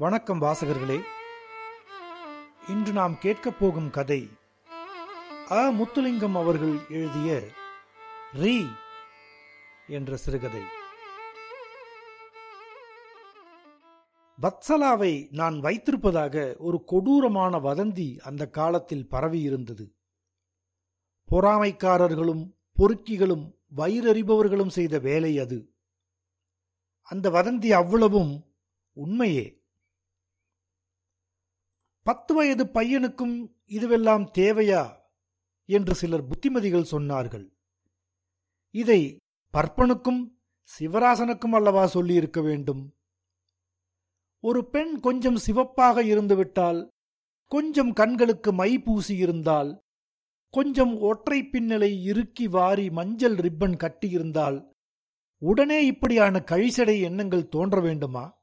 வணக்கம் வாசகர்களே. இன்று நாம் கேட்கப் போகும் கதை அ. முத்துலிங்கம் அவர்கள் எழுதிய ரீ. என்ற சிறுகதை. வத்சலாவை நான் வைத்திருப்பதாக ஒரு கொடூரமான வதந்தி அந்த காலத்தில் பரவியிருந்தது. பொறாமைக்காரர்களும் பொறுக்கிகளும் வயிறறிபவர்களும் செய்த வேலை அது. அந்த வதந்தி அவ்வளவும் உண்மையே. பத்து வயது பையனுக்கும் இதுவெல்லாம் தேவையா? என்று சிலர் புத்திமதிகள் சொன்னார்கள். இதை பற்பனுக்கும் சிவராசனுக்கும் அல்லவா சொல்லியிருக்க வேண்டும்? ஒரு பெண் கொஞ்சம் சிவப்பாக இருந்துவிட்டால் கொஞ்சம் கண்களுக்கு மை பூசி இருந்தால் கொஞ்சம் ஒற்றை பின்னலை இறுக்கி வாரி மஞ்சள் ரிப்பன் கட்டியிருந்தால் உடனே இப்படியான கழிசடை எண்ணங்கள் தோன்ற வேண்டுமா?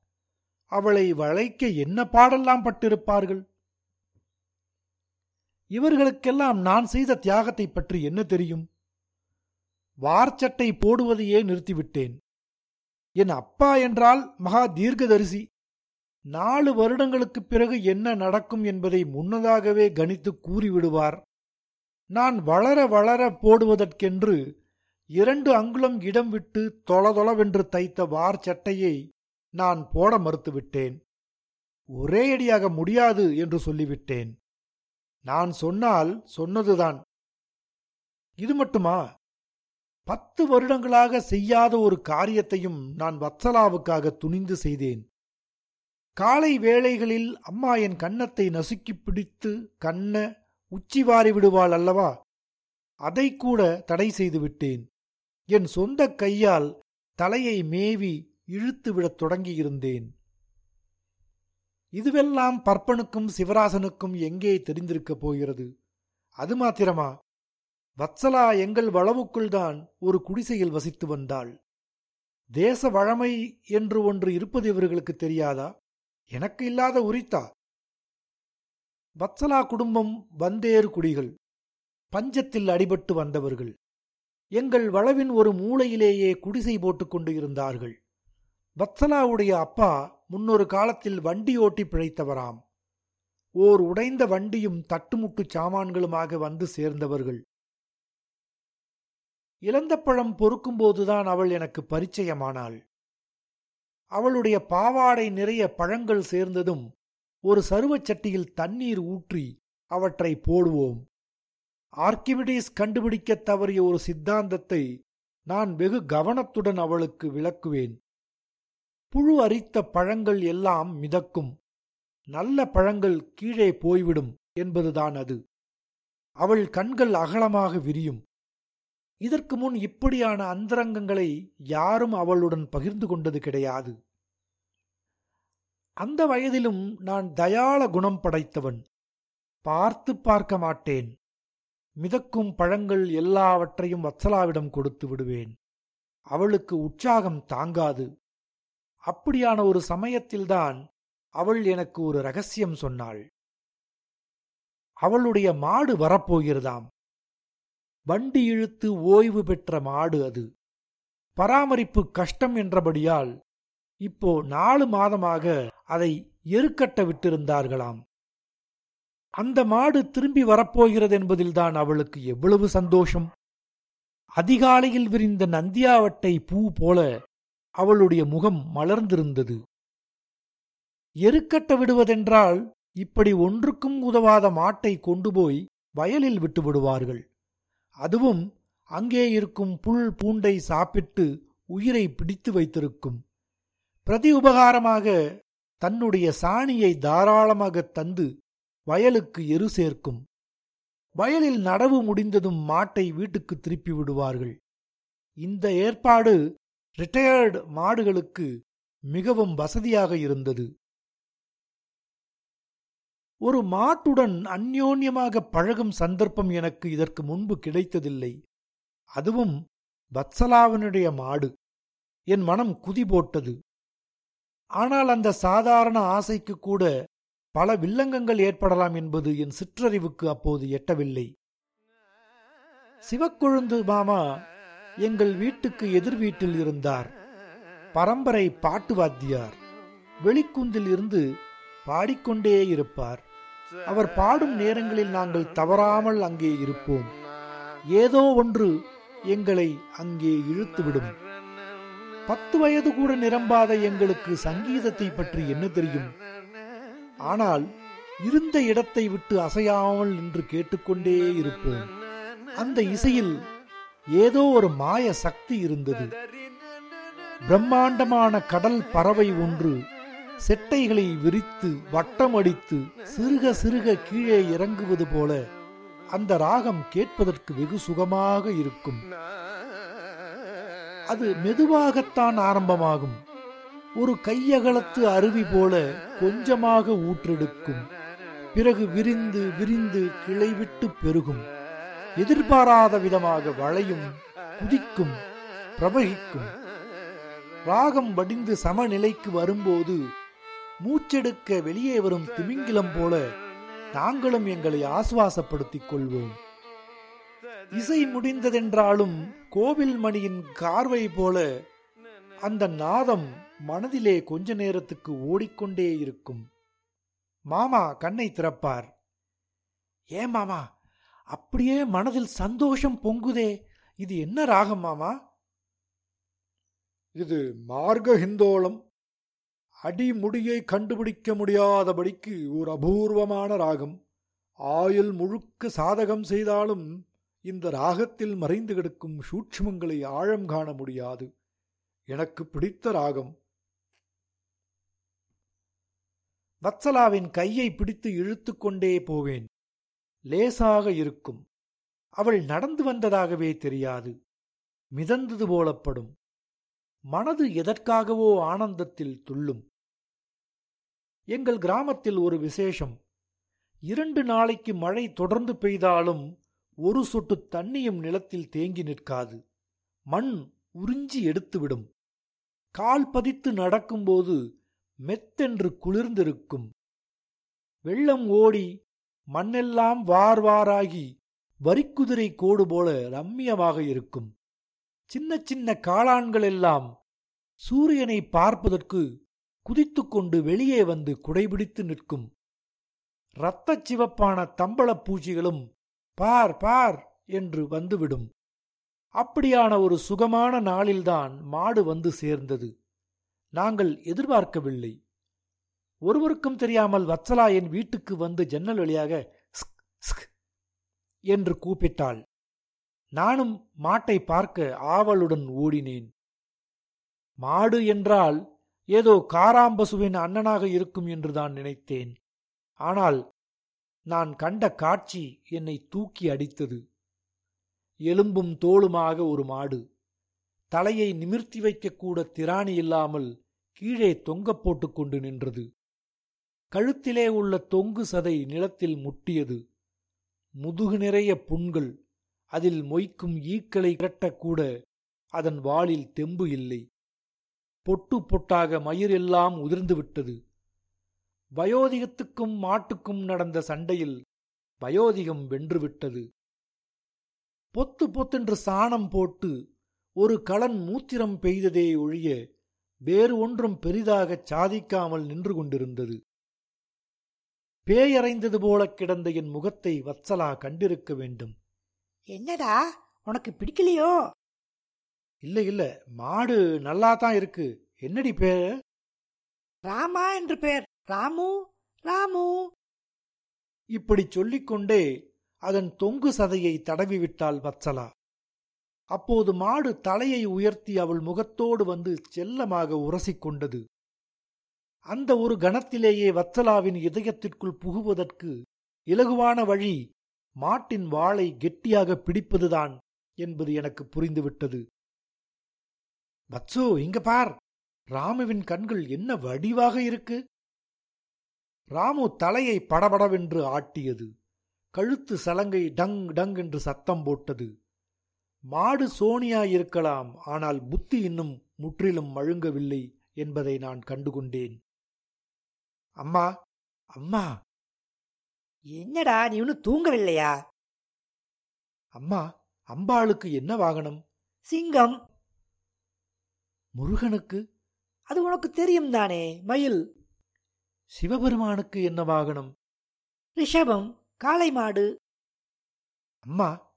அவளை வளைக்க என்ன பாடெல்லாம் பட்டிருப்பார்கள்? இவர்களுக்கெல்லாம் நான் செய்த தியாகத்தை பற்றி என்ன தெரியும்? வார்ச்சட்டை போடுவதையே நிறுத்திவிட்டேன். என் அப்பா என்றால் மகா தீர்க்கதரிசி. நாலு வருடங்களுக்குப் பிறகு என்ன நடக்கும் என்பதை முன்னதாகவே கணித்து கூறிவிடுவார். நான் வளர வளர போடுவதற்கென்று இரண்டு அங்குலம் இடம் விட்டு தொளதொளவென்று தைத்த வார் சட்டையை நான் போட மறுத்துவிட்டேன். ஒரே அடியாக முடியாது என்று சொல்லிவிட்டேன். நான் சொன்னால் சொன்னதுதான். இது மட்டுமா? பத்து வருடங்களாக செய்யாத ஒரு காரியத்தையும் நான் வத்சலாவுக்காக துணிந்து செய்தேன். காலை வேளைகளில் அம்மா என் கன்னத்தை நசுக்கிப் பிடித்து கண்ண உச்சி வாரி விடுவாள் அல்லவா? அதை கூட தடை செய்து விட்டேன் என் சொந்த கையால் தலையை மேவி இழுத்து விடத் தொடங்கியிருந்தேன். இதுவெல்லாம் பற்பனுக்கும் சிவராசனுக்கும் எங்கே தெரிந்திருக்கப் போகிறது? அது மாத்திரமா? வத்சலா எங்கள் வளவுக்குள்தான் ஒரு குடிசையில் வசித்து வந்தாள். தேச வழமை என்று ஒன்று இருப்பது இவர்களுக்கு தெரியாதா? எனக்கு இல்லாத உரித்தா? வத்சலா குடும்பம் வந்தேறு குடிகள் பஞ்சத்தில் அடிபட்டு வந்தவர்கள். எங்கள் வளவின் ஒரு மூலையிலேயே குடிசை போட்டுக் கொண்டு இருந்தார்கள். வத்சலாவுடைய அப்பா முன்னொரு காலத்தில் வண்டி ஓட்டி பிழைத்தவராம். ஓர் உடைந்த வண்டியும் தட்டுமுட்டு சாமான்களுமாக வந்து சேர்ந்தவர்கள். இளந்தப்பழம் பொறுக்கும்போதுதான் அவள் எனக்கு பரிச்சயமானாள். அவளுடைய பாவாடை நிறைய பழங்கள் சேர்ந்ததும் ஒரு சருவச் சட்டியில் தண்ணீர் ஊற்றி அவற்றை போடுவோம். ஆர்கிமிடிஸ் கண்டுபிடிக்கத் தவறிய ஒரு சித்தாந்தத்தை நான் வெகு கவனத்துடன் அவளுக்கு விளக்குவேன். புழு அரித்த பழங்கள் எல்லாம் மிதக்கும். நல்ல பழங்கள் கீழே போய்விடும் என்பதுதான் அது. அவள் கண்கள் அகலமாக விரியும். இதற்கு முன் இப்படியான அந்தரங்கங்களை யாரும் அவளுடன் பகிர்ந்து கொண்டது கிடையாது. அந்த வயதிலும் நான் தயாள குணம் படைத்தவன். பார்த்து பார்க்க மாட்டேன். மிதக்கும் பழங்கள் எல்லாவற்றையும் வத்சலாவிடம் கொடுத்து விடுவேன். அவளுக்கு உற்சாகம் தாங்காது. அப்படியான ஒரு சமயத்தில்தான் அவள் எனக்கு ஒரு ரகசியம் சொன்னாள். அவளுடைய மாடு வரப்போகிறதாம். வண்டி இழுத்து ஓய்வு பெற்ற மாடு அது. பராமரிப்பு கஷ்டம் என்றபடியால் இப்போ நாலு மாதமாக அதை எருக்கட்ட விட்டிருந்தார்களாம். அந்த மாடு திரும்பி வரப்போகிறது என்பதில்தான் அவளுக்கு எவ்வளவு சந்தோஷம். அதிகாலையில் விரிந்த நந்தியாவட்டை பூ போல அவளுடைய முகம் மலர்ந்திருந்தது. எருக்கட்ட விடுவதென்றால் இப்படி ஒன்றுக்கும் உதவாத மாட்டை கொண்டு போய் வயலில் விட்டு விடுவார்கள். அதுவும் அங்கே இருக்கும் புல் பூண்டை சாப்பிட்டு உயிரை பிடித்து வைத்திருக்கும். பிரதி உபகாரமாக தன்னுடைய சாணியை தாராளமாக தந்து வயலுக்கு எரு சேர்க்கும். வயலில் நடவு முடிந்ததும் மாட்டை வீட்டுக்கு திருப்பி விடுவார்கள். இந்த ஏற்பாடு ரிட்டையர்டு மாடுகளுக்கு மிகவும் வசதியாக இருந்தது. ஒரு மாட்டுடன் அந்யோன்யமாக பழகும் சந்தர்ப்பம் எனக்கு இதற்கு முன்பு கிடைத்ததில்லை. அதுவும் வத்சலாவினுடைய மாடு. என் மனம் குதி போட்டது. ஆனால் அந்த சாதாரண ஆசைக்கு கூட பல வில்லங்கங்கள் ஏற்படலாம் என்பது என் சிற்றறிவுக்கு அப்போது எட்டவில்லை. சிவக்கொழுந்து மாமா எங்கள் வீட்டுக்கு எதிர் வீட்டில் இருந்தார். பரம்பரை பாட்டு வாத்தியார் வெளிக்குந்தில் இருந்து பாடிக்கொண்டே இருப்பார். அவர் பாடும் நேரங்களில் நாங்கள் தவறாமல் அங்கே இருப்போம். ஏதோ ஒன்று எங்களை அங்கே இழுத்துவிடும். பத்து வயது கூட நிரம்பாத எங்களுக்கு சங்கீதத்தை பற்றி என்ன தெரியும்? ஆனால் இருந்த இடத்தை விட்டு அசையாமல் நின்று கேட்டுக்கொண்டே இருப்போம். அந்த இசையில் ஏதோ ஒரு மாய சக்தி இருந்தது. பிரம்மாண்டமான கடல் பறவை ஒன்று செட்டைகளை விரித்து வட்டமடித்து சிறுக சிறுக கீழே இறங்குவது போல அந்த ராகம் கேட்பதற்கு வெகு சுகமாக இருக்கும். அது மெதுவாகத்தான் ஆரம்பமாகும். ஒரு கையகலத்து அருவி போல கொஞ்சமாக ஊற்றெடுக்கும். பிறகு விரிந்து விரிந்து கிளைவிட்டு பெருகும். எதிர்பாராத விதமாக வளையும் குதிக்கும் பிரவகிக்கும். ராகம் வடிந்து சமநிலைக்கு வரும்போது மூச்செடுக்க வெளியே வரும் திமிங்கிலம் போல நாங்களும் எங்களை ஆசுவாசப்படுத்திக் கொள்வோம். இசை முடிந்ததென்றாலும் கோவில் மணியின் கார்வை போல அந்த நாதம் மனதிலே கொஞ்ச நேரத்துக்கு ஓடிக்கொண்டே இருக்கும். மாமா கண்ணை திறப்பார். ஏன் மாமா அப்படியே மனதில் சந்தோஷம் பொங்குதே. இது என்ன ராகம் மாமா? இது மார்க ஹிந்தோளம். அடிமுடியை கண்டுபிடிக்க முடியாதபடிக்கு ஒரு அபூர்வமான ராகம். ஆயுள் முழுக்க சாதகம் செய்தாலும் இந்த ராகத்தில் மறைந்து கிடக்கும் சூட்சுமங்களை ஆழம் காண முடியாது. எனக்கு பிடித்த ராகம். வத்சலாவின் கையை பிடித்து இழுத்து கொண்டே போவேன். லேசாக இருக்கும். அவள் நடந்து வந்ததாகவே தெரியாது. மிதந்தது போலப்படும். மனது எதற்காகவோ ஆனந்தத்தில் துள்ளும். எங்கள் கிராமத்தில் ஒரு விசேஷம். இரண்டு நாளைக்கு மழை தொடர்ந்து பெய்தாலும் ஒரு சொட்டு தண்ணியும் நிலத்தில் தேங்கி நிற்காது. மண் உறிஞ்சி எடுத்துவிடும். கால் பதித்து நடக்கும்போது மெத்தென்று குளிர்ந்திருக்கும். வெள்ளம் ஓடி மண்ணெல்லாம் வார் வாராகி வரிக்குதிரை கோடு போல ரம்மியமாக இருக்கும். சின்ன சின்ன காளான்கள் எல்லாம் சூரியனை பார்ப்பதற்கு குதித்துக்கொண்டு வெளியே வந்து குடைபிடித்து நிற்கும். இரத்தச் சிவப்பான தம்பளப் பூச்சிகளும் பார் பார் என்று வந்துவிடும். அப்படியான ஒரு சுகமான நாளில்தான் மாடு வந்து சேர்ந்தது. நாங்கள் எதிர்பார்க்கவில்லை. ஒருவருக்கும் தெரியாமல் வத்சலா என் வீட்டுக்கு வந்து ஜன்னல் வழியாக ஸ்க் ஸ்க் என்று கூப்பிட்டாள். நானும் மாட்டை பார்க்க ஆவலுடன் ஓடினேன். மாடு என்றால் ஏதோ காராம்பசுவின் அண்ணனாக இருக்கும் என்று தான் நினைத்தேன். ஆனால் நான் கண்ட காட்சி என்னை தூக்கி அடித்தது. எலும்பும் தோளுமாக ஒரு மாடு. தலையை நிமிர்த்தி வைக்கக்கூட திராணி இல்லாமல் கீழே தொங்கப் போட்டுக்கொண்டு நின்றது. கழுத்திலே உள்ள தொங்கு சதை நிலத்தில் முட்டியது. முதுகு நிறைய புண்கள். அதில் மொய்க்கும் ஈக்களை கட்டக்கூட அதன் வாளில் தெம்பு இல்லை. பொட்டு பொட்டாக மயிர் எல்லாம் உதிர்ந்துவிட்டது வயோதிகத்துக்கும் மாட்டுக்கும் நடந்த சண்டையில் வயோதிகம் வென்றுவிட்டது பொத்து பொத்தென்று சாணம் போட்டு ஒரு களன் மூத்திரம் பெய்ததே ஒழிய வேறு ஒன்றும் பெரிதாகச் சாதிக்காமல் நின்று கொண்டிருந்தது. பேயறைந்தது போல கிடந்த என் முகத்தை வத்சலா கண்டிருக்க வேண்டும். என்னடா? உனக்கு பிடிக்கலையோ? இல்ல இல்ல. மாடு நல்லா தான் இருக்கு. என்னடி பேரு? ராமா என்று பெயர் ராமு ராமு. இப்படி சொல்லிக்கொண்டே அதன் தொங்கு சதையை தடவிவிட்டாள் வத்சலா. அப்போது மாடு தலையை உயர்த்தி அவள் முகத்தோடு வந்து செல்லமாக உரசிக்கொண்டது அந்த ஒரு கணத்திலேயே வத்சலாவின் இதயத்திற்குள் புகுவதற்கு இலகுவான வழி மாட்டின் வாளை கெட்டியாக பிடிப்பதுதான் என்பது எனக்கு புரிந்துவிட்டது. வத்சு இங்க பார். ராமுவின் கண்கள் என்ன வடிவாக இருக்கு? ராமு தலையை படபடவென்று ஆட்டியது. கழுத்து சலங்கை டங் டங் என்று சத்தம் போட்டது. மாடு சோனியா இருக்கலாம் ஆனால் புத்தி இன்னும் முற்றிலும் மழுங்கவில்லை என்பதை நான் கண்டுகொண்டேன். அம்மா அம்மா. என்னடா நீ இன்னும் தூங்கவில்லையா? அம்மா அம்பாளுக்கு என்ன வாகனம்? சிங்கம். முருகனுக்கு? அது உனக்கு தெரியும் தானே மயில். சிவபெருமானுக்கு என்ன வாகனம்? ரிஷபம் காளை மாடு. அம்மா.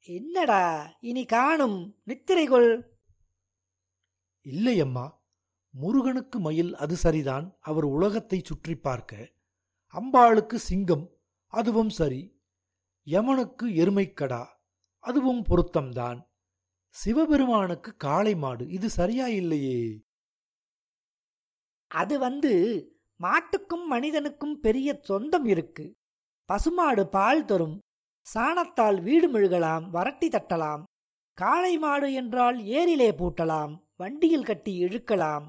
என்னடா இனி காணும் நித்திரைகொள் இல்லை அம்மா முருகனுக்கு மயில் அது சரிதான். அவர் உலகத்தை சுற்றி பார்க்க. அம்பாளுக்கு சிங்கம் அதுவும் சரி. யமனுக்கு எருமைக்கடா அதுவும் பொருத்தம்தான். சிவபெருமானுக்கு காளை மாடு இது சரியா இல்லையே? அது வந்து மாட்டுக்கும் மனிதனுக்கும் பெரிய சொந்தம் இருக்கு. பசுமாடு பால் தரும். சாணத்தால் வீடு மெழுகலாம் வரட்டி தட்டலாம். காளை மாடு என்றால் ஏரிலே பூட்டலாம் வண்டியில் கட்டி இழுக்கலாம்.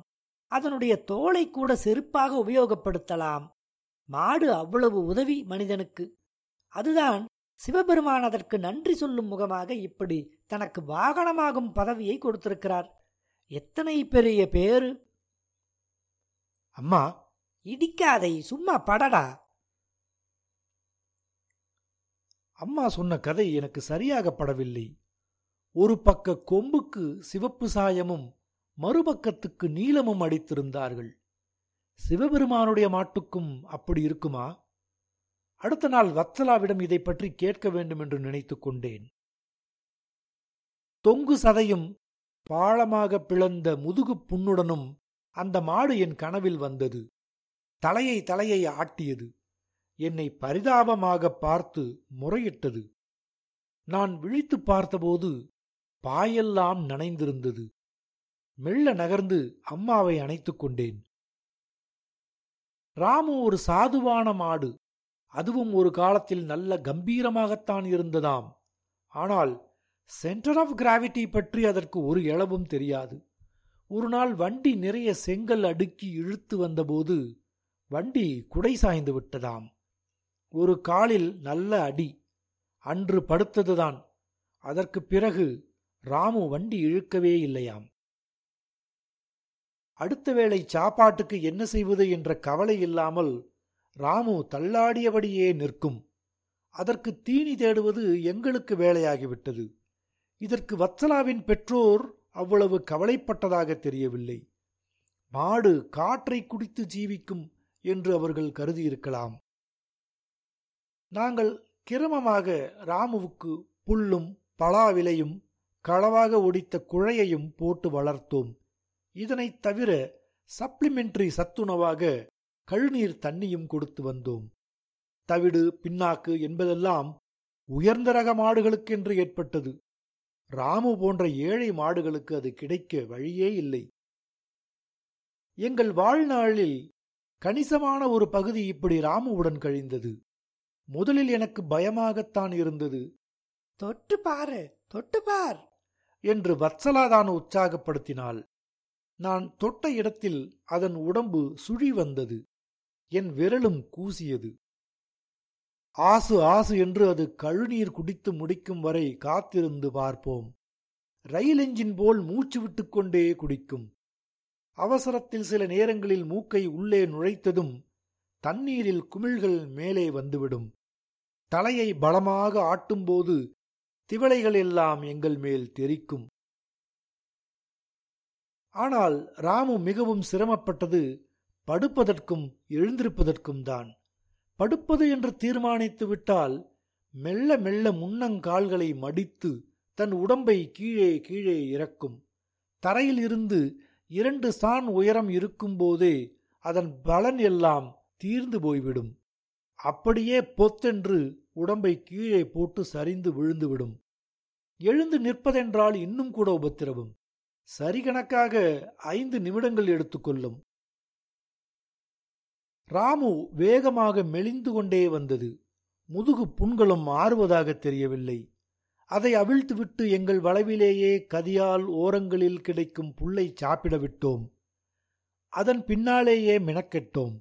அதனுடைய தோலை கூட செருப்பாக உபயோகப்படுத்தலாம். மாடு அவ்வளவு உதவி மனிதனுக்கு. அதுதான் சிவபெருமான் அதற்கு நன்றி சொல்லும் முகமாக இப்படி தனக்கு வாகனமாகும் பதவியை கொடுத்திருக்கிறார். எத்தனை பெரிய பேரு அம்மா. இடிக்காதை சும்மா படடா. அம்மா சொன்ன கதை எனக்கு சரியாக படவில்லை ஒரு பக்க கொம்புக்கு சிவப்பு சாயமும் மறுபக்கத்துக்கு நீலமும் அடித்திருந்தார்கள். சிவபெருமானுடைய மாட்டுக்கும் அப்படி இருக்குமா? அடுத்த நாள் வத்சலாவிடம் இதை பற்றி கேட்க வேண்டும் என்று நினைத்துக் கொண்டேன். தொங்கு சதையும் பாழமாக பிளந்த முதுகு புண்ணுடனும் அந்த மாடு என் கனவில் வந்தது. தலையை தலையை ஆட்டியது. என்னை பரிதாபமாக பார்த்து முறையிட்டது. நான் விழித்துப் பார்த்தபோது பாயெல்லாம் நனைந்திருந்தது. மெல்ல நகர்ந்து அம்மாவை அணைத்துக் கொண்டேன். ராமு ஒரு சாதுவான மாடு. அதுவும் ஒரு காலத்தில் நல்ல கம்பீரமாகத்தான் இருந்ததாம். ஆனால் சென்டர் ஆஃப் கிராவிட்டி பற்றி அதற்கு ஒரு இளவும் தெரியாது. ஒரு நாள் வண்டி நிறைய செங்கல் அடுக்கி இழுத்து வந்தபோது வண்டி குடை சாய்ந்து விட்டதாம். ஒரு காலில் நல்ல அடி. அன்று படுத்ததுதான். அதற்குப் பிறகு ராமு வண்டி இழுக்கவே இல்லையாம். அடுத்த வேளை சாப்பாட்டுக்கு என்ன செய்வது என்ற கவலை இல்லாமல் ராமு தள்ளாடியபடியே நிற்கும். அதற்கு தீனி தேடுவது எங்களுக்கு வேலையாகிவிட்டது. இதற்கு வத்சலாவின் பெற்றோர் அவ்வளவு கவலைப்பட்டதாக தெரியவில்லை. மாடு காற்றை குடித்து ஜீவிக்கும் என்று அவர்கள் கருதியிருக்கலாம். நாங்கள் கிரமமாக ராமுவுக்கு புல்லும் பலாவிலையும் களவாக ஒடித்த குழையையும் போட்டு வளர்த்தோம். இதனைத் தவிர சப்ளிமெண்டரி சத்துணவாக கழுநீர் தண்ணியும் கொடுத்து வந்தோம். தவிடு பின்னாக்கு என்பதெல்லாம் உயர்ந்த ரக மாடுகளுக்கென்று ஏற்பட்டது. ராமு போன்ற ஏழை மாடுகளுக்கு அது கிடைக்க வழியே இல்லை. எங்கள் வாழ்நாளில் கணிசமான ஒரு பகுதி இப்படி ராமுவுடன் கழிந்தது. முதலில் எனக்கு பயமாகத்தான் இருந்தது. தொட்டு பாரு தொட்டு பார்! என்று வத்சலாதான் உற்சாகப்படுத்தினாள். நான் தொட்ட இடத்தில் அதன் உடம்பு சுழி வந்தது. என் விரலும் கூசியது. ஆசு ஆசு என்று அது கழுநீர் குடித்து முடிக்கும் வரை காத்திருந்து பார்ப்போம். ரயில் எஞ்சின் போல் மூச்சு விட்டுக்கொண்டே குடிக்கும். அவசரத்தில் சில நேரங்களில் மூக்கை உள்ளே நுழைத்ததும் தண்ணீரில் குமிழ்கள் மேலே வந்துவிடும். தலையை பலமாக ஆட்டும்போது திவளைகள் எல்லாம் எங்கள் மேல் தெரிக்கும். ஆனால் ராமு மிகவும் சிரமப்பட்டது படுப்பதற்கும் எழுந்திருப்பதற்கும் தான். படுப்பது என்று தீர்மானித்து விட்டால் மெல்ல மெல்ல முன்னங்கால்களை மடித்து தன் உடம்பை கீழே கீழே இறக்கும். தரையில் இருந்து இரண்டு சான் உயரம் இருக்கும்போதே அதன் பலன் எல்லாம் தீர்ந்து போய்விடும். அப்படியே பொத்தென்று உடம்பை கீழே போட்டு சரிந்து விழுந்துவிடும். எழுந்து நிற்பதென்றால் இன்னும் கூட உபத்திரவும். சரிகணக்காக ஐந்து நிமிடங்கள் எடுத்துக்கொள்ளும் ராமு வேகமாக மெலிந்து கொண்டே வந்தது. முதுகு புண்களும் ஆறுவதாக தெரியவில்லை. அதை அவிழ்த்துவிட்டு எங்கள் வளவிலேயே கதியால் ஓரங்களில் கிடைக்கும் புல்லை சாப்பிட விட்டோம். அதன் பின்னாலேயே மெனக்கெட்டோம்.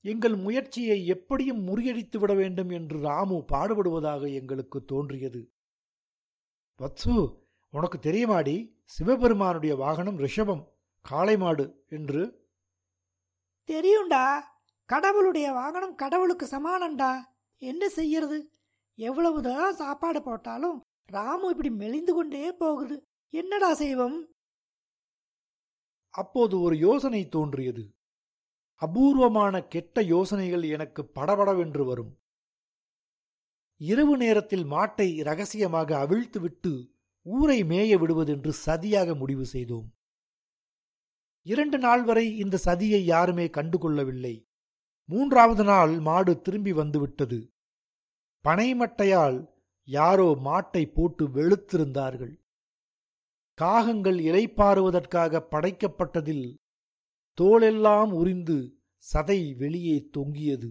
எங்கள் முயற்சியை எப்படியும் முறியடித்து விட வேண்டும் என்று ராமு பாடுபடுவதாக எங்களுக்கு தோன்றியது. வத்சு உனக்கு தெரியுமாடி? சிவபெருமானுடைய வாகனம் ரிஷபம் காளை மாடு என்று. தெரியும்டா. கடவுளுடைய வாகனம் கடவுளுக்கு சமானம்டா. என்ன செய்யறது? எவ்வளவுதான் சாப்பாடு போட்டாலும் ராமு இப்படி மெலிந்து கொண்டே போகுது. என்னடா செய்வோம் அப்போது ஒரு யோசனை தோன்றியது. அபூர்வமான கெட்ட யோசனைகள் எனக்கு படபடவென்று வரும். இரவு நேரத்தில் மாட்டை ரகசியமாக அவிழ்த்துவிட்டு ஊரை மேய விடுவதென்று சதியாக முடிவு செய்தோம். இரண்டு நாள் வரை இந்த சதியை யாருமே கண்டுகொள்ளவில்லை. மூன்றாவது நாள் மாடு திரும்பி வந்துவிட்டது. பனைமட்டையால் யாரோ மாட்டை போட்டு வெளுத்திருந்தார்கள். காகங்கள் இலைப்பாறுவதற்காக படைக்கப்பட்டதில் தோளெல்லாம் உரிந்து சதை வெளியே தொங்கியது.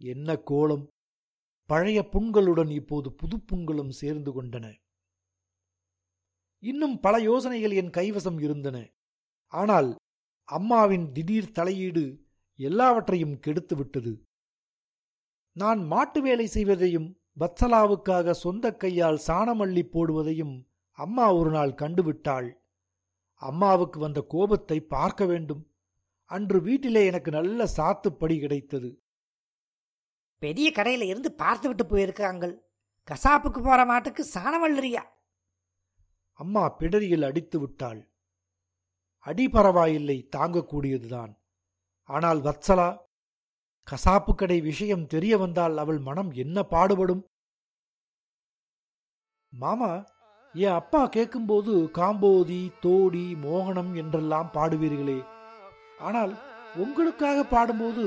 என்ன கோலம்? பழைய புண்களுடன் இப்போது புது புண்களும் சேர்ந்து கொண்டன. இன்னும் பல யோசனைகள் என் கைவசம் இருந்தன. ஆனால் அம்மாவின் திடீர் தலையீடு எல்லாவற்றையும் கெடுத்து விட்டது. நான் மாட்டு வேலை செய்வதையும் பத்சலாவுக்காக சொந்த கையால் சாணமள்ளி போடுவதையும் அம்மா ஒரு நாள் கண்டுவிட்டாள் அம்மாவுக்கு வந்த கோபத்தை பார்க்க வேண்டும். அன்று வீட்டிலே எனக்கு நல்ல சாத்துப்படி கிடைத்தது. பெரிய கடையில இருந்து பார்த்து விட்டு போயிருக்காங்கள். கசாப்புக்கு போற மாட்டுக்கு சாணவல்லறியா அம்மா பிடரியில் அடித்து விட்டாள். அடி பரவாயில்லை தாங்கக்கூடியதுதான். ஆனால் வத்சலா கசாப்பு கடை விஷயம் தெரிய வந்தால் அவள் மனம் என்ன பாடுபடும்? மாமா என் அப்பா கேட்கும்போது காம்போதி தோடி மோகனம் என்றெல்லாம் பாடுவீர்களே. ஆனால் உங்களுக்காக பாடும்போது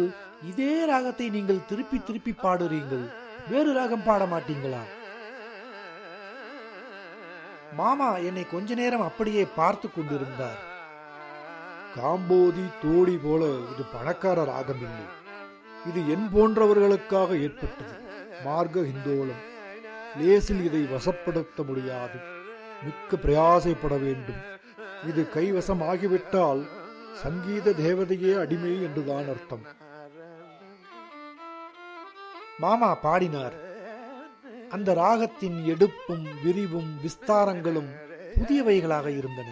இதே ராகத்தை நீங்கள் திருப்பி திருப்பி பாடுறீங்கள் வேறு ராகம் பாட மாட்டீங்களா? மாமா என்னை கொஞ்ச நேரம் அப்படியே பார்த்து கொண்டிருந்தார். காம்போதி தோடி போல இது பணக்கார ராகம் இல்லை இது என் போன்றவர்களுக்காக ஏற்பட்டது. மார்க்க ஹிந்தோலம் லேசில் இதை வசப்படுத்த முடியாது. மிக்க பிரயாசைப்பட வேண்டும். இது கைவசம் ஆகிவிட்டால் சங்கீத தேவதையே அடிமை என்றுதான் அர்த்தம். மாமா பாடினார். அந்த ராகத்தின் எடுப்பும் விரிவும் விஸ்தாரங்களும் புதியவைகளாக இருந்தன.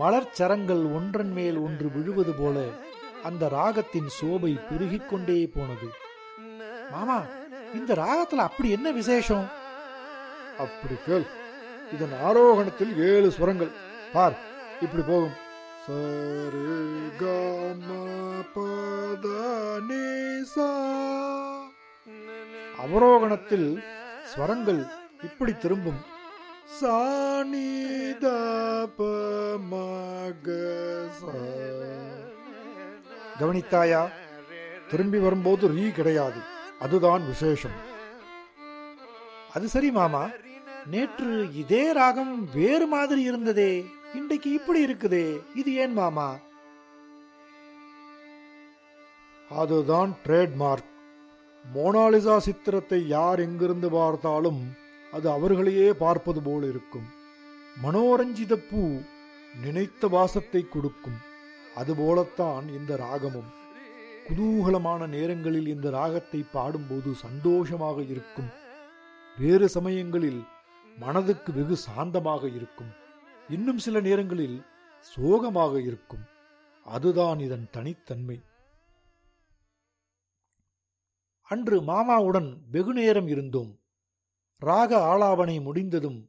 மலர்ச்சரங்கள் ஒன்றன் மேல் ஒன்று விழுவது போல அந்த ராகத்தின் சோபை பெருகிக் கொண்டே போனது. மாமா இந்த ராகத்துல அப்படி என்ன விசேஷம்? அப்படி கேள். இதன் ஆரோகணத்தில் ஏழு சுரங்கள். பார் இப்படி போகும். சரி அவரோகணத்தில் ஸ்வரங்கள் இப்படி திரும்பும். கவனித்தாயா? திரும்பி வரும்போது ரீ கிடையாது. அதுதான் விசேஷம். அது சரி மாமா. நேற்று இதே ராகம் வேறு மாதிரி இருந்ததே. இன்றைக்கு இப்படி இருக்குதே. இது ஏன் மாமா? அதுதான் ட்ரேட்மார்க் மோனாலிசா சித்திரத்தை யார் எங்கிருந்து பார்த்தாலும் அது அவர்களையே பார்ப்பது போல் இருக்கும். மனோரஞ்சித பூ நினைத்த வாசத்தை கொடுக்கும். அதுபோலத்தான் இந்த ராகமும். குதூகலமான நேரங்களில் இந்த ராகத்தை பாடும்போது சந்தோஷமாக இருக்கும். வேறு சமயங்களில் மனதுக்கு வெகு சாந்தமாக இருக்கும். இன்னும் சில நேரங்களில் சோகமாக இருக்கும். அதுதான் இதன் தனித்தன்மை. அன்று மாமாவுடன் வெகு நேரம் இருந்தோம். ராக ஆலாபனை முடிந்ததும்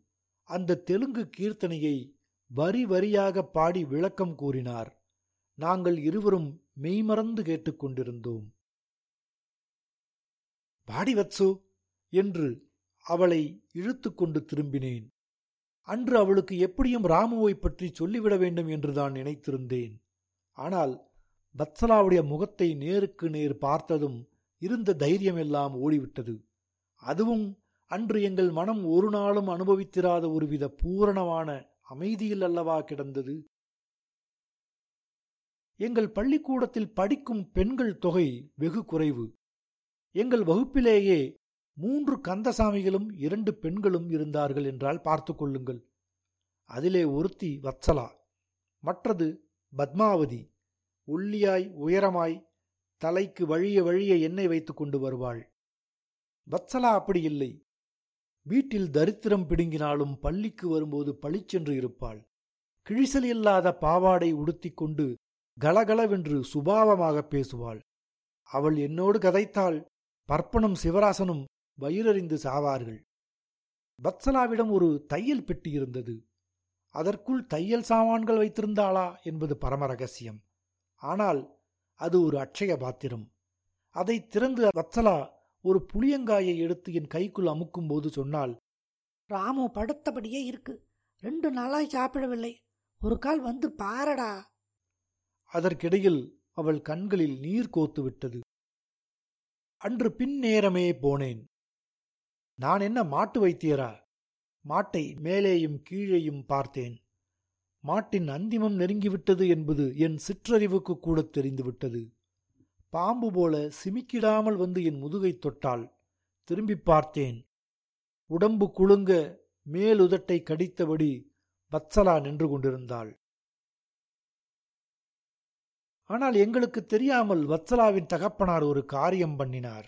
அந்த தெலுங்கு கீர்த்தனையை வரி வரியாக பாடி விளக்கம் கூறினார். நாங்கள் இருவரும் மெய்மறந்து கேட்டுக்கொண்டிருந்தோம் பாடி வத்சு என்று அவளை இழுத்துக்கொண்டு திரும்பினேன். அன்று அவளுக்கு எப்படியும் ராமுவை பற்றி சொல்லிவிட வேண்டும் என்றுதான் நினைத்திருந்தேன். ஆனால் வத்சலாவுடைய முகத்தை நேருக்கு நேர் பார்த்ததும் இருந்த தைரியமெல்லாம் ஓடிவிட்டது. அதுவும் அன்று எங்கள் மனம் ஒரு நாளும் அனுபவித்திராத ஒருவித பூரணமான அமைதியில் அல்லவா கிடந்தது? எங்கள் பள்ளிக்கூடத்தில் படிக்கும் பெண்கள் தொகை வெகு குறைவு. எங்கள் வகுப்பிலேயே மூன்று கந்தசாமிகளும் இரண்டு பெண்களும் இருந்தார்கள் என்றால் பார்த்து கொள்ளுங்கள். அதிலே ஒருத்தி வத்சலா மற்றது பத்மாவதி. ஒல்லியாய் உயரமாய் தலைக்கு வழிய வழிய எண்ணெய் வைத்துக் கொண்டு வருவாள். வத்சலா அப்படி இல்லை. வீட்டில் தரித்திரம் பிடுங்கினாலும் பள்ளிக்கு வரும்போது பளிச்சென்று இருப்பாள். கிழிசல் இல்லாத பாவாடை உடுத்திக் கொண்டு கலகலவென்று சுபாவமாக பேசுவாள். அவள் என்னோடு கதைத்தாள் பற்பனும் சிவராசனும் வயிறறிந்து சாவார்கள். பத்சலாவிடம் ஒரு தையல் பெட்டி இருந்தது. அதற்குள் தையல் சாமான்கள் வைத்திருந்தாளா என்பது பரம ரகசியம். ஆனால் அது ஒரு அட்சய பாத்திரம். அதை திறந்து வத்சலா ஒரு புளியங்காயை எடுத்து என் கைக்குள் அமுக்கும் போது சொன்னால் ராமு படுத்தபடியே இருக்கு. ரெண்டு நாளாய் சாப்பிடவில்லை. ஒரு கால் வந்து பாரடா. அதற்கிடையில் அவள் கண்களில் நீர் கோத்து விட்டது. அன்று பின் நேரமே போனேன். நான் என்ன மாட்டு வைத்தியரா? மாட்டை மேலேயும் கீழேயும் பார்த்தேன். மாட்டின் அந்திமம் நெருங்கிவிட்டது என்பது என் சிற்றறிவுக்கு கூட தெரிந்துவிட்டது. பாம்பு போல சிமிக்கிடாமல் வந்து என் முதுகை தொட்டாள். திரும்பி பார்த்தேன். உடம்பு குலுங்க மேலுதட்டை கடித்தபடி வத்சலா நின்று கொண்டிருந்தாள். ஆனால் எங்களுக்கு தெரியாமல் வத்சலாவின் தகப்பனார் ஒரு காரியம் பண்ணினார்.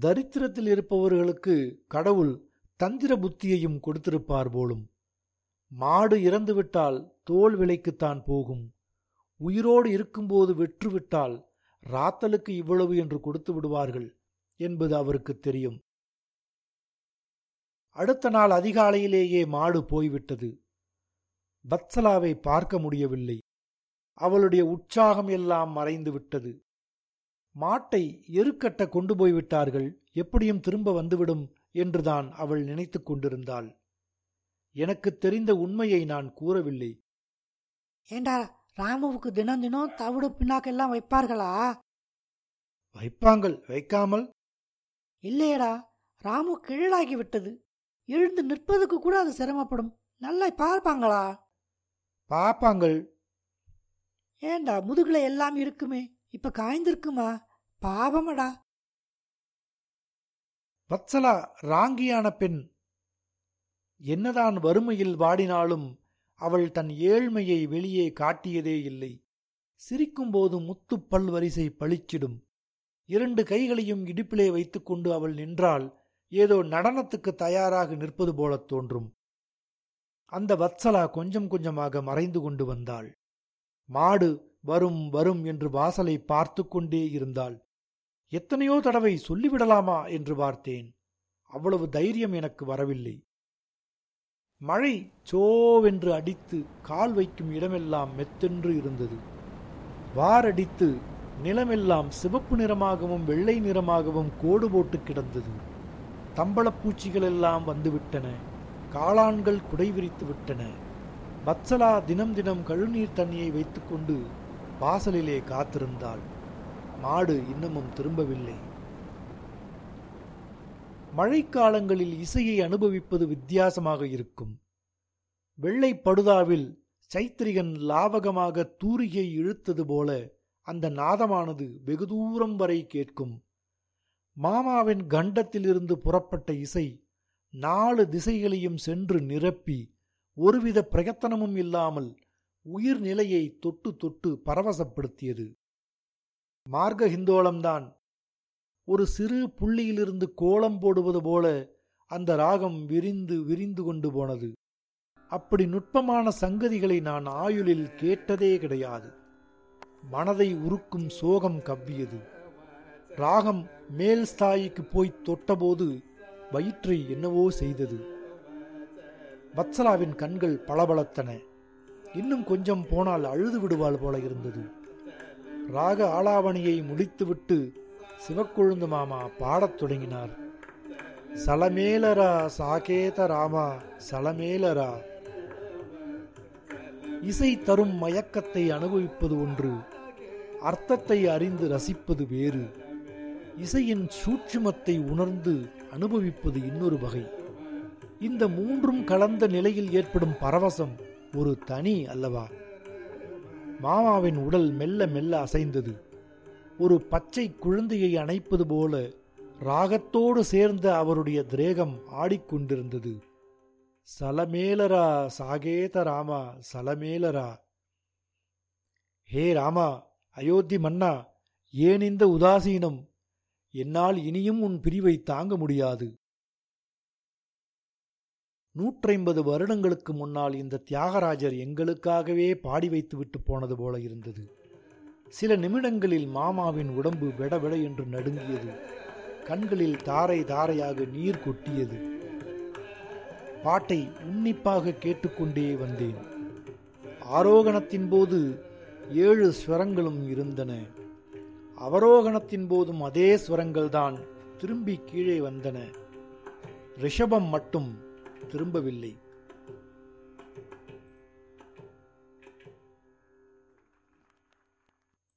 தரித்திரத்தில் இருப்பவர்களுக்கு கடவுள் தந்திர புத்தியையும் கொடுத்திருப்பார் போலும். மாடு இறந்துவிட்டால் தோல் விலைக்குத்தான் போகும். உயிரோடு இருக்கும்போது வெற்றுவிட்டால் ராத்தலுக்கு இவ்வளவு என்று கொடுத்து விடுவார்கள் என்பது அவருக்கு தெரியும். அடுத்த நாள் அதிகாலையிலேயே மாடு போய்விட்டது. பத்சலாவை பார்க்க முடியவில்லை. அவளுடைய உற்சாகம் எல்லாம் மறைந்து விட்டது. மாட்டை எருக்கட்ட கொண்டு போய்விட்டார்கள். எப்படியும் திரும்ப வந்துவிடும் என்றுதான் அவள் நினைத்துக் கொண்டிருந்தாள். எனக்கு தெரிந்த உண்மையை நான் கூறவில்லை. ஏண்டா ராமுவுக்கு தினம் தினம் தவிடு பின்னாக்கெல்லாம் வைப்பார்களா? வைப்பாங்கள் வைக்காமல். இல்லையடா ராமு கிழலாகி விட்டது. எழுந்து நிற்பதுக்கு கூட அது சிரமப்படும். நல்லா பார்ப்பாங்களா? பாப்பாங்கள் ஏண்டா முதுகுல எல்லாம் இருக்குமே இப்ப காய்ந்திருக்குமா? பாவமடா. வத்சலா ராங்கியான பெண். என்னதான் வறுமையில் வாடினாலும் அவள் தன் ஏழ்மையை வெளியே காட்டியதே இல்லை. சிரிக்கும்போது முத்துப்பல் வரிசை பளிச்சிடும். இரண்டு கைகளையும் இடுப்பிலே வைத்துக்கொண்டு அவள் நின்றால் ஏதோ நடனத்துக்கு தயாராக நிற்பது போலத் தோன்றும். அந்த வத்சலா கொஞ்சம் கொஞ்சமாக மறைந்து கொண்டு வந்தாள். மாடு வரும் வரும் என்று வாசலை பார்த்து கொண்டே இருந்தாள். எத்தனையோ தடவை சொல்லிவிடலாமா என்று பார்த்தேன். அவ்வளவு தைரியம் எனக்கு வரவில்லை. மழை சோவென்று அடித்து கால் வைக்கும் இடமெல்லாம் மெத்தென்று இருந்தது. வாரடித்து நிலமெல்லாம் சிவப்பு நிறமாகவும் வெள்ளை நிறமாகவும் கோடு போட்டு கிடந்தது. தம்பளப்பூச்சிகள் எல்லாம் வந்துவிட்டன. காளான்கள் குடை விரித்து விட்டன. வத்சலா தினம் தினம் கழுநீர் தண்ணியை வைத்துக்கொண்டு வாசலிலே காத்திருந்தாள். மாடு இன்னமும் திரும்பவில்லை. மழைக்காலங்களில் இசையை அனுபவிப்பது வித்தியாசமாக இருக்கும். வெள்ளை படுதாவில் சைத்திரிகன் லாவகமாக தூரிகை இழுத்தது போல அந்த நாதமானது வெகு தூரம் வரை கேட்கும். மாமாவின் கண்டத்திலிருந்து புறப்பட்ட இசை நாலு திசைகளையும் சென்று நிரப்பி ஒருவித பிரயத்தனமும் இல்லாமல் உயிர் நிலையை தொட்டு தொட்டு பரவசப்படுத்தியது. மார்க ஹிந்தோளம்தான் ஒரு சிறு புள்ளியிலிருந்து கோலம் போடுவது போல அந்த ராகம் விரிந்து விரிந்து கொண்டு போனது. அப்படி நுட்பமான சங்கதிகளை நான் ஆயுளில் கேட்டதே கிடையாது. மனதை உருக்கும் சோகம் கவ்வியது. ராகம் மேல் ஸ்தாயிக்கு போய் தொட்டபோது வயிற்றை என்னவோ செய்தது. வத்சலாவின் கண்கள் பளபளத்தன. இன்னும் கொஞ்சம் போனால் அழுது விடுவாள் போல இருந்தது. ராக ஆலாவணியை முடித்துவிட்டு சிவக்கொழுந்து மாமா பாடத் தொடங்கினார். சலமேலரா சாகேத ராமா சலமேலரா. இசை தரும் மயக்கத்தை அனுபவிப்பது ஒன்று அர்த்தத்தை அறிந்து ரசிப்பது வேறு. இசையின் சூட்சுமத்தை உணர்ந்து அனுபவிப்பது இன்னொரு வகை. இந்த மூன்றும் கலந்த நிலையில் ஏற்படும் பரவசம் ஒரு தனி அல்லவா? மாமாவின் உடல் மெல்ல மெல்ல அசைந்தது. ஒரு பச்சை குழந்தையை அணைப்பது போல ராகத்தோடு சேர்ந்த அவருடைய திரேகம் ஆடிக்கொண்டிருந்தது. சலமேலரா சாகேத ராமா சலமேலரா. ஹே ராமா அயோத்தி மன்னா ஏன் இந்த உதாசீனம்? என்னால் இனியும் உன் பிரிவை தாங்க முடியாது. நூற்றைம்பது வருடங்களுக்கு முன்னால் இந்த தியாகராஜர் எங்களுக்காகவே பாடி வைத்துவிட்டு போனது போல இருந்தது. சில நிமிடங்களில் மாமாவின் உடம்பு வெடவெட என்று நடுங்கியது. கண்களில் தாரை தாரையாக நீர் கொட்டியது. பாட்டை உன்னிப்பாக கேட்டுக்கொண்டே வந்தேன். ஆரோகணத்தின் போது ஏழு ஸ்வரங்களும் இருந்தன. அவரோகணத்தின் போதும் அதே ஸ்வரங்கள்தான் திரும்பி கீழே வந்தன. ரிஷபம் மட்டும் திரும்பவில்லை.